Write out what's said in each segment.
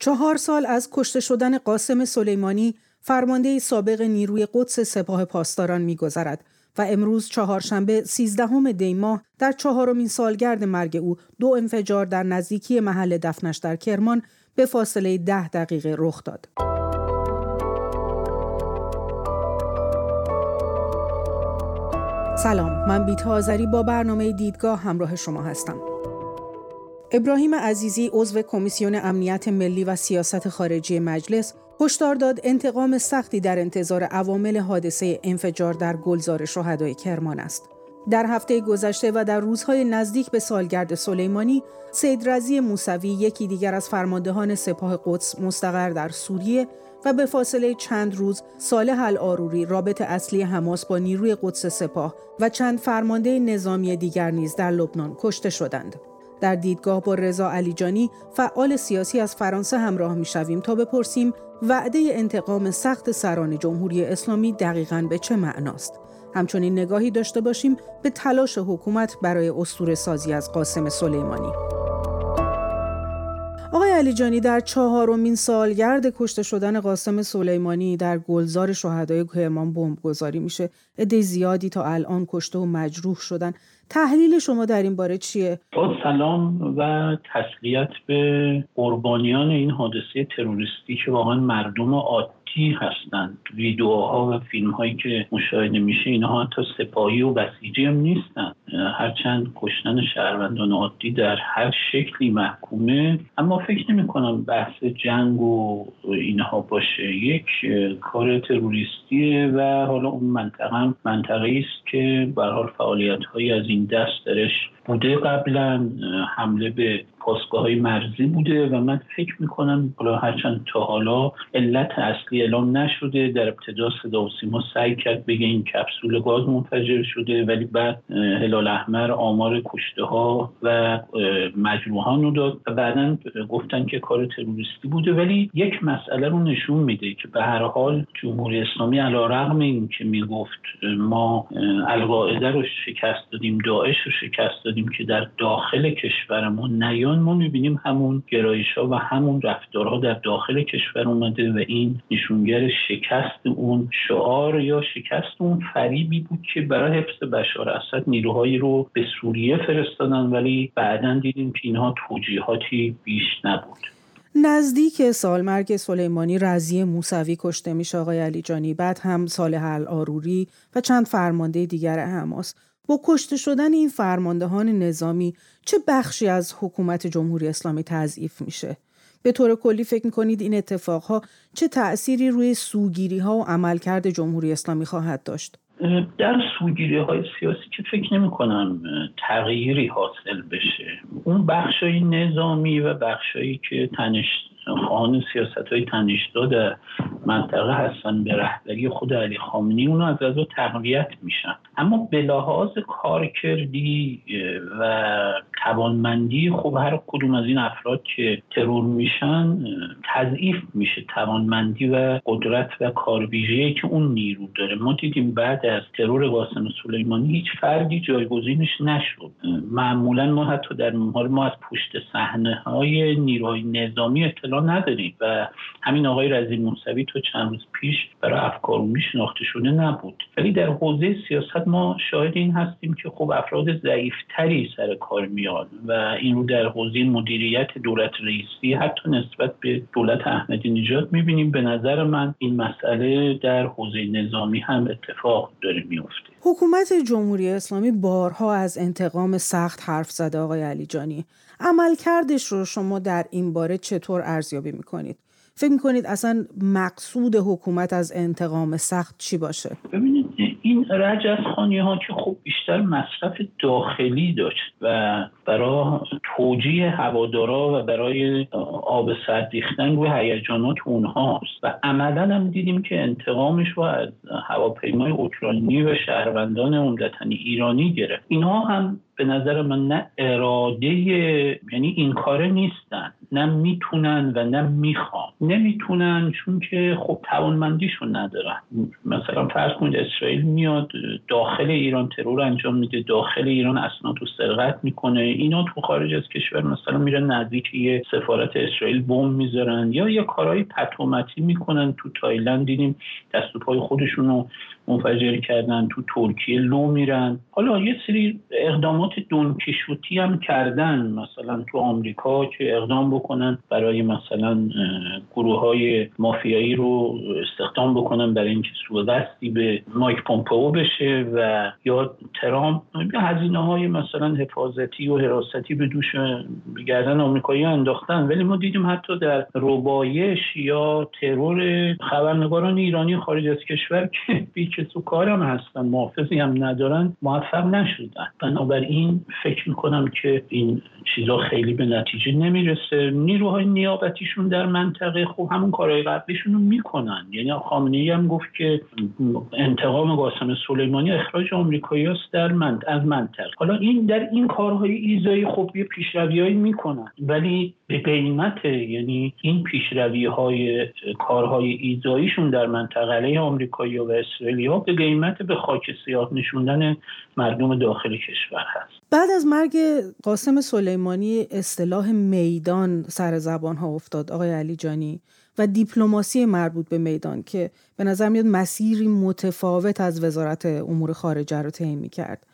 چهار سال از کشته شدن قاسم سلیمانی فرمانده سابق نیروی قدس سپاه پاسداران میگذرد و امروز چهارشنبه سیزدهم دی ماه در چهارمین سالگرد مرگ او دو انفجار در نزدیکی محل دفنش در کرمان به فاصله ده دقیقه رخ داد. سلام من بیت آذری با برنامه دیدگاه همراه شما هستم. ابراهیم عزیزی عضو کمیسیون امنیت ملی و سیاست خارجی مجلس هشدار داد انتقام سختی در انتظار عوامل حادثه انفجار در گلزار شهدای کرمان است. در هفته گذشته و در روزهای نزدیک به سالگرد سلیمانی، سید رزی موسوی یکی دیگر از فرماندهان سپاه قدس مستقر در سوریه و به فاصله چند روز صالح آروری رابط اصلی حماس با نیروی قدس سپاه و چند فرمانده نظامی دیگر نیز در لبنان کشته شدند. در دیدگاه با رضا علیجانی فعال سیاسی از فرانسه همراه می شویم تا بپرسیم وعده انتقام سخت سران جمهوری اسلامی دقیقا به چه معناست؟ همچنین نگاهی داشته باشیم به تلاش حکومت برای استور سازی از قاسم سلیمانی. آقای علیجانی در چهارمین سالگرد کشته شدن قاسم سلیمانی در گلزار شهدای کرمان بمبگذاری میشه. عده زیادی تا الان کشته و مجروح شدن. تحلیل شما در این باره چیه؟ با سلام و تسلیت به قربانیان این حادثه تروریستی که واقعا مردم عادی هستند. ویدیوها و فیلم هایی که مشاهده میشه اینها حتی سپاهی و بسیجی هم نیستن هرچند کشتن شهروندان عادی در هر شکلی محکومه اما فکر نمی کنم بحث جنگ و اینها باشه. یک کار تروریستیه و حالا اون منطقه منطقه است که به حال فعالیت های از این دست درش بوده قبلا حمله به پاسگاه های مرزی بوده و من فکر می‌کنم حالا هرچند تا حالا علت اصلی اعلام نشده در ابتدا صدا و سیما سعی کرد بگه این کپسول گاز منفجر شده ولی بعد هلال احمر آمار کشته ها و مجروحان رو داد و بعدا گفتن که کار تروریستی بوده. ولی یک مسئله رو نشون میده که به هر حال جمهوری اسلامی علا رغم این که می‌گفت ما القاعده رو شکست دادیم داعش رو شکست دادیم که در داخل کشورمون نیان ما می‌بینیم همون گرایش ها و همون رفتارها در داخل کشور اومده و این نشونگر شکست اون شعار یا شکست اون فریبی بود که برای حفظ بشار اسد نیروهایی رو به سوریه فرستادن ولی بعدا دیدیم که اینها توجیهاتی بیش نبود. نزدیک سالمرگ سلیمانی رزی موسوی کشته میشه آقای علی جانی بعد هم صالح آروری و چند فرمانده دیگر حماس با کشته شدن این فرماندهان نظامی چه بخشی از حکومت جمهوری اسلامی تضعیف میشه؟ به طور کلی فکر می‌کنید این اتفاقها چه تأثیری روی سوگیری ها و عملکرد جمهوری اسلامی خواهد داشت؟ در سوگیری های سیاسی که فکر نمی کنم تغییری حاصل بشه اون بخشای نظامی و بخشایی که تنش خواهان سیاست های تنشدا در منطقه هستن به رهبری خود علی خامنی اونو از از تقویت میشن. اما به لحاظ کارکردی و توانمندی خب هر کدوم از این افراد که ترور میشن تضعیف میشه توانمندی و قدرت و کاربیجه که اون نیرو داره. ما دیدیم بعد از ترور قاسم سلیمانی هیچ فردی جایگزینش نشد. معمولا ما حتی در ما از پشت صحنه های نیروهای نظامی اطلاع نداریم و همین آقای رزی موسوی تو چند روز پیش برای افکارومی شناخته شده نبود. ولی در حوزه سیاست ما شاهد این هستیم که خب افراد ضعیفتری سر کار میاد و این رو در حوزه مدیریت دولت رئیسی حتی نسبت به دولت احمدی نژاد می‌بینیم. به نظر من این مسئله در حوزه نظامی هم اتفاق داره میفته حکومت جمهوری اسلامی بارها از انتقام سخت حرف زده آقای علی جانی عملکردش رو شما در این باره چطور ارزیابی می‌کنید؟ فکر می‌کنید اصلا مقصود حکومت از انتقام سخت چی باشه؟ ببینید این خانی ها که خب بیشتر مصرف داخلی داشت و برای توجیه هوادارا و برای آب سرد ریختن روی هیجانات اونهاست و عملا هم دیدیم که انتقامش رو از هواپیمای اوکراینی و شهروندان عمدتا ایرانی گرفت. اینها هم به نظر من نه اراده یعنی این کاره نیستن. نه می‌تونن و نه می‌خوان. نمی‌تونن چون که خب توانمندیشون ندارن. مثلا فرض کنید اسرائیل میاد داخل ایران ترور انجام میده داخل ایران اسناد رو سرقت می‌کنه. اینا تو خارج از کشور مثلا میره نزدیک یه سفارت اسرائیل بمب می‌ذارن یا یه کارهای پتومتی می‌کنن تو تایلند. دیدیم دست و پای خودشون منفجر کردن تو ترکیه لو میرن. حالا یه سری اقدامات دونکشوتی هم کردن. مثلا تو آمریکا که اقدام بکنن برای مثلا گروه های مافیایی رو استخدام بکنن برای اینکه سوء به مایک پومپئو بشه و یا ترامپ هزینه های مثلا حفاظتی و حراستی به دوش گردن آمریکایی انداختن. ولی ما دیدیم حتی در روبایش یا ترور خبرنگاران ایرانی خارج از کشور که تو کارم هستن محافظی هم ندارن موفق نشدن. بنابراین فکر می‌کنم که این چیزا خیلی به نتیجه نمی‌رسه. نیروهای نیابتیشون در منطقه خب همون کارهای قبلیشون رو می‌کنن. یعنی خامنه هم گفت که انتقام قاسم سلیمانی اخراج آمریکایی در منطقه از منطقه. حالا این در این کارهای ایزایی خب یه پیشرویهایی می‌کنن. ولی به قیمت یعنی این پیشروی های کارهای ایزاییشون در منطقه علیه آمریکایی و اسرائیلی به قیمت به خاک سیاه نشوندن مردم داخل کشور هست. بعد از مرگ قاسم سلیمانی اصطلاح میدان سر زبان ها افتاد آقای علی جانی و دیپلماسی مربوط به میدان که به نظر میاد مسیری متفاوت از وزارت امور خارجه رو طی کرد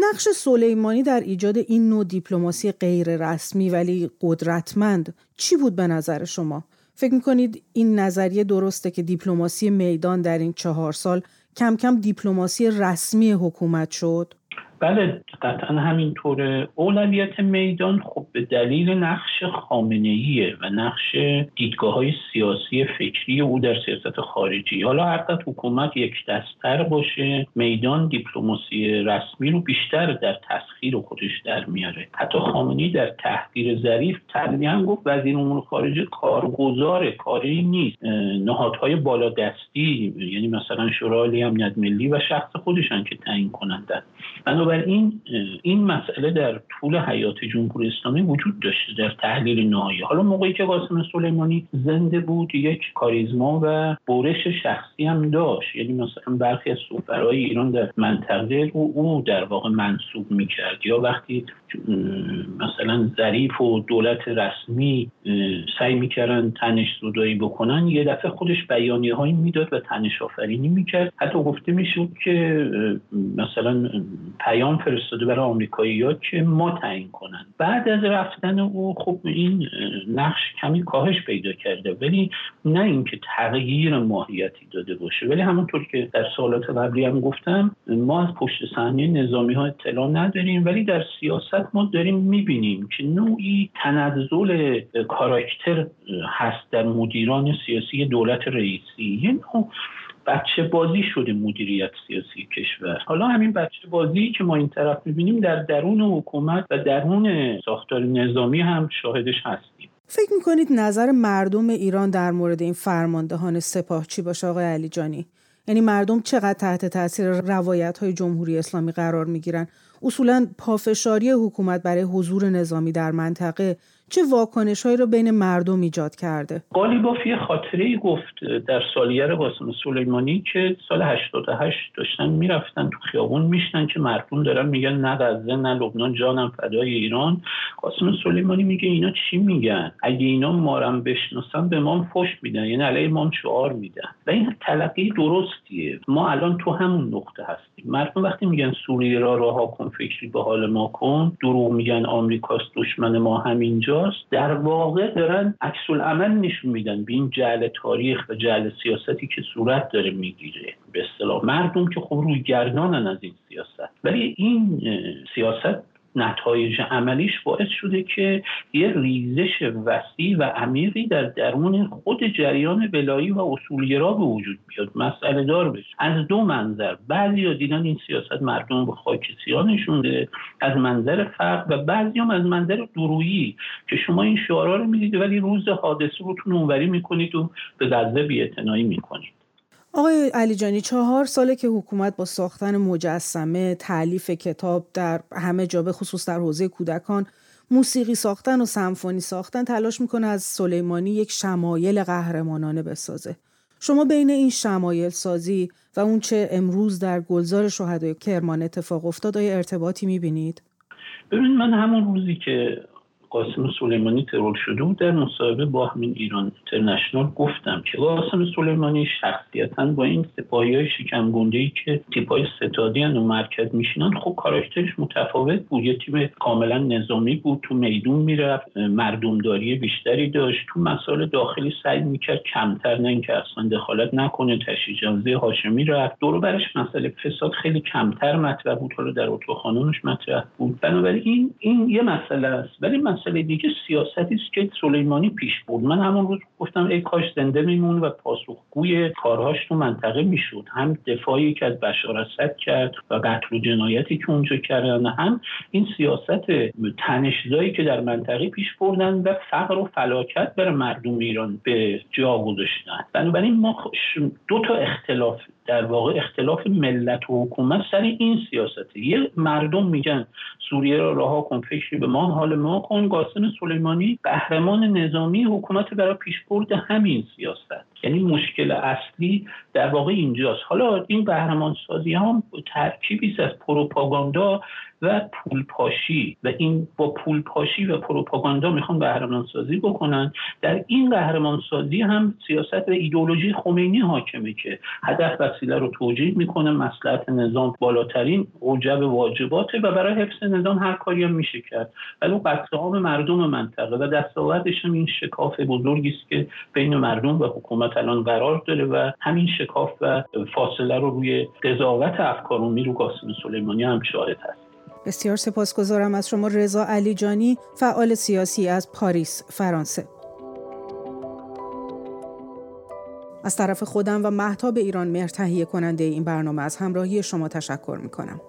نقش سلیمانی در ایجاد این نوع دیپلماسی غیر رسمی ولی قدرتمند چی بود به نظر شما؟ فکر می‌کنید این نظریه درسته که دیپلماسی میدان در این چهار سال کم کم دیپلماسی رسمی حکومت شد؟ بله قطعا همینطوره. اولویت میدان خب به دلیل نقش خامنه و نقش دیدگاه های سیاسی فکری او در سیاست خارجی. حالا هر حکومت یک دستتر باشه میدان دیپلماسی رسمی رو بیشتر در تسخیر خودش در میاره. حتی خامنه‌ای در تحقیر ظریف تقریبا گفت وزیر امور خارجه کارگزار کاری نیست. نهادهای بالادستی یعنی مثلا شورای امنیت ملی و شخص خودشان که تعیین کنندن. بنابراین این مسئله در طول حیات جمهوری اسلامی وجود داشته در تحلیل نهایی. حالا موقعی که قاسم سلیمانی زنده بود یک کاریزما و برش شخصی هم داشت. یعنی مثلا برخی از سفرهای ایران در منطقه او او در واقع منصوب می‌کرد. یا وقتی مثلا ظریف و دولت رسمی سعی می‌کردن تنش زدایی بکنن یه دفعه خودش بیانیه هایی می‌داد و تنش آفرینی می‌کرد. حتی گفته می‌شد که مثلا پیام فرستاده برای آمریکایی ها که ما تعیین کنن. بعد از رفتن او خب این نقش کمی کاهش پیدا کرده ولی نه اینکه تغییر ماهیتی داده باشه. ولی همونطور که در سالات قبلی هم گفتم ما از پشت صحنه نظامی ها اطلاع نداریم ولی در سیاست ما داریم می‌بینیم که نوعی تنزل کاراکتر هست در مدیران سیاسی دولت رئیسی. یه بچه بازی شده مدیریت سیاسی کشور. حالا همین بچه بازی که ما این طرف می‌بینیم در درون حکومت و درون ساختار نظامی هم شاهدش هستیم. فکر می‌کنید نظر مردم ایران در مورد این فرماندهان سپاه چی باشه آقای علی جانی؟ یعنی مردم چقدر تحت تاثیر روایت های جمهوری اسلامی قرار می‌گیرن؟ اصولا پافشاری حکومت برای حضور نظامی در منطقه چه واکنشهایی رو بین مردم ایجاد کرده؟ قالیباف یه خاطره گفت در سالیه قاسم سلیمانی که سال 88 داشتن می‌رفتن تو خیابون میشنن که مردم دارن میگن نه غزه نه لبنان جانم فدای ایران. قاسم سلیمانی میگه اینا چی میگن؟ اگه اینا مارم بشناسن به ما فش میدن یعنی علیه ما شعار میدن. و این تلقی درستیه. ما الان تو همون نقطه هستیم. مردم وقتی میگن سوریه را رها کن فکری به حال ما کن دروغ میگن آمریکاست دشمن ما همینجا در واقع دارن عکس عمل نشون میدن. به این جعل تاریخ و جعل سیاستی که صورت داره می‌گیره. به اصطلاح مردم که خب روی گردانن از این سیاست. ولی این سیاست نتایج عملیش باعث شده که یه ریزش وسیع و عمیقی در درون خود جریان ولایی و اصولگرا به وجود بیاد. مسئله دار بشه. از دو منظر. بعضی دیدن این سیاست مردم به خاک سیاه نشونده از منظر فرق و بعضی هم از منظر درویی که شما این شعارا رو می‌دید ولی روز حادثه روتون اونوری می‌کنید و به غزه بیاعتنایی می‌کنید. آقای علیجانی چهار ساله که حکومت با ساختن مجسمه تعلیف کتاب در همه جا به خصوص در حوزه کودکان موسیقی ساختن و سمفونی ساختن تلاش می‌کنه از سلیمانی یک شمایل قهرمانانه بسازه شما بین این شمایل سازی و اون چه امروز در گلزار شهدای کرمان اتفاق افتاد آیا ارتباطی می‌بینید؟ ببین من همون روزی که قاسم سلیمانی ترور شده بود در مصاحبه با همین ایران اینترنشنال گفتم که قاسم سلیمانی شخصیتا با این سپاهی های شکم ای که تیپای ستادی و مرکز میشینن خب کاراکترش متفاوت بود. یه تیم کاملا نظامی بود تو میدون می‌رفت مردمداری بیشتری داشت. تو مسائل داخلی سعی می‌کرد کمتر نه اینکه اصلا دخالت نکنه. تشییع جنازه هاشمی رفت. دور برش مسئله فساد خیلی کمتر مطرح بود. حالا در اتاق خانونش مطرح بود. بنابراین این این یه مسئله است. ولی مسئله دیگه سیاستی است که سلیمانی پیش بود. من همون روز گفتم ای کاش زنده میمون و پاسخگوی کارهاش تو منطقه می‌شد. هم دفاعی که از بشار اسد کرد و قتل و جنایتی که اونجا کردن هم این سیاست تنشزایی که در منطقه پیش بردن و فقر و فلاکت بر مردم ایران به جا گذاشتن. بنابراین ما دو تا اختلاف در واقع اختلاف ملت و حکومت سر این سیاسته. یه مردم میگن سوریه را رها کن فکری به ما حال ما کن. قاسم سلیمانی قهرمان نظامی حکومت برای پیشبرد همین سیاست یعنی مشکل اصلی در واقع اینجاست. حالا این قهرمان سازی هم ترکیبی از پروپاگاندا و پولپاشی و این با پولپاشی و پروپاگاندا می‌خوان قهرمان سازی بکنن. در این قهرمان سازی هم سیاست و ایدولوژی خمینی حاکمه که هدف وسیله رو توجیه می‌کنه مسلحت نظام بالاترین اوجب واجباته و برای حفظ نظام هر کاری هم میشه کرد. ولی قتل مردم منطقه و دستاوردش هم این شکاف بزرگی است که بین مردم و حکومت الان قرار داره و همین شکاف و فاصله رو روی قضاوت افکار رو قاسم سلیمانی هم شاهد هست بسیار سپاسگزارم از شما رضا علیجانی فعال سیاسی از پاریس فرانسه از طرف خودم و محتاب ایران مهر تهیه کننده این برنامه از همراهی شما تشکر می کنم.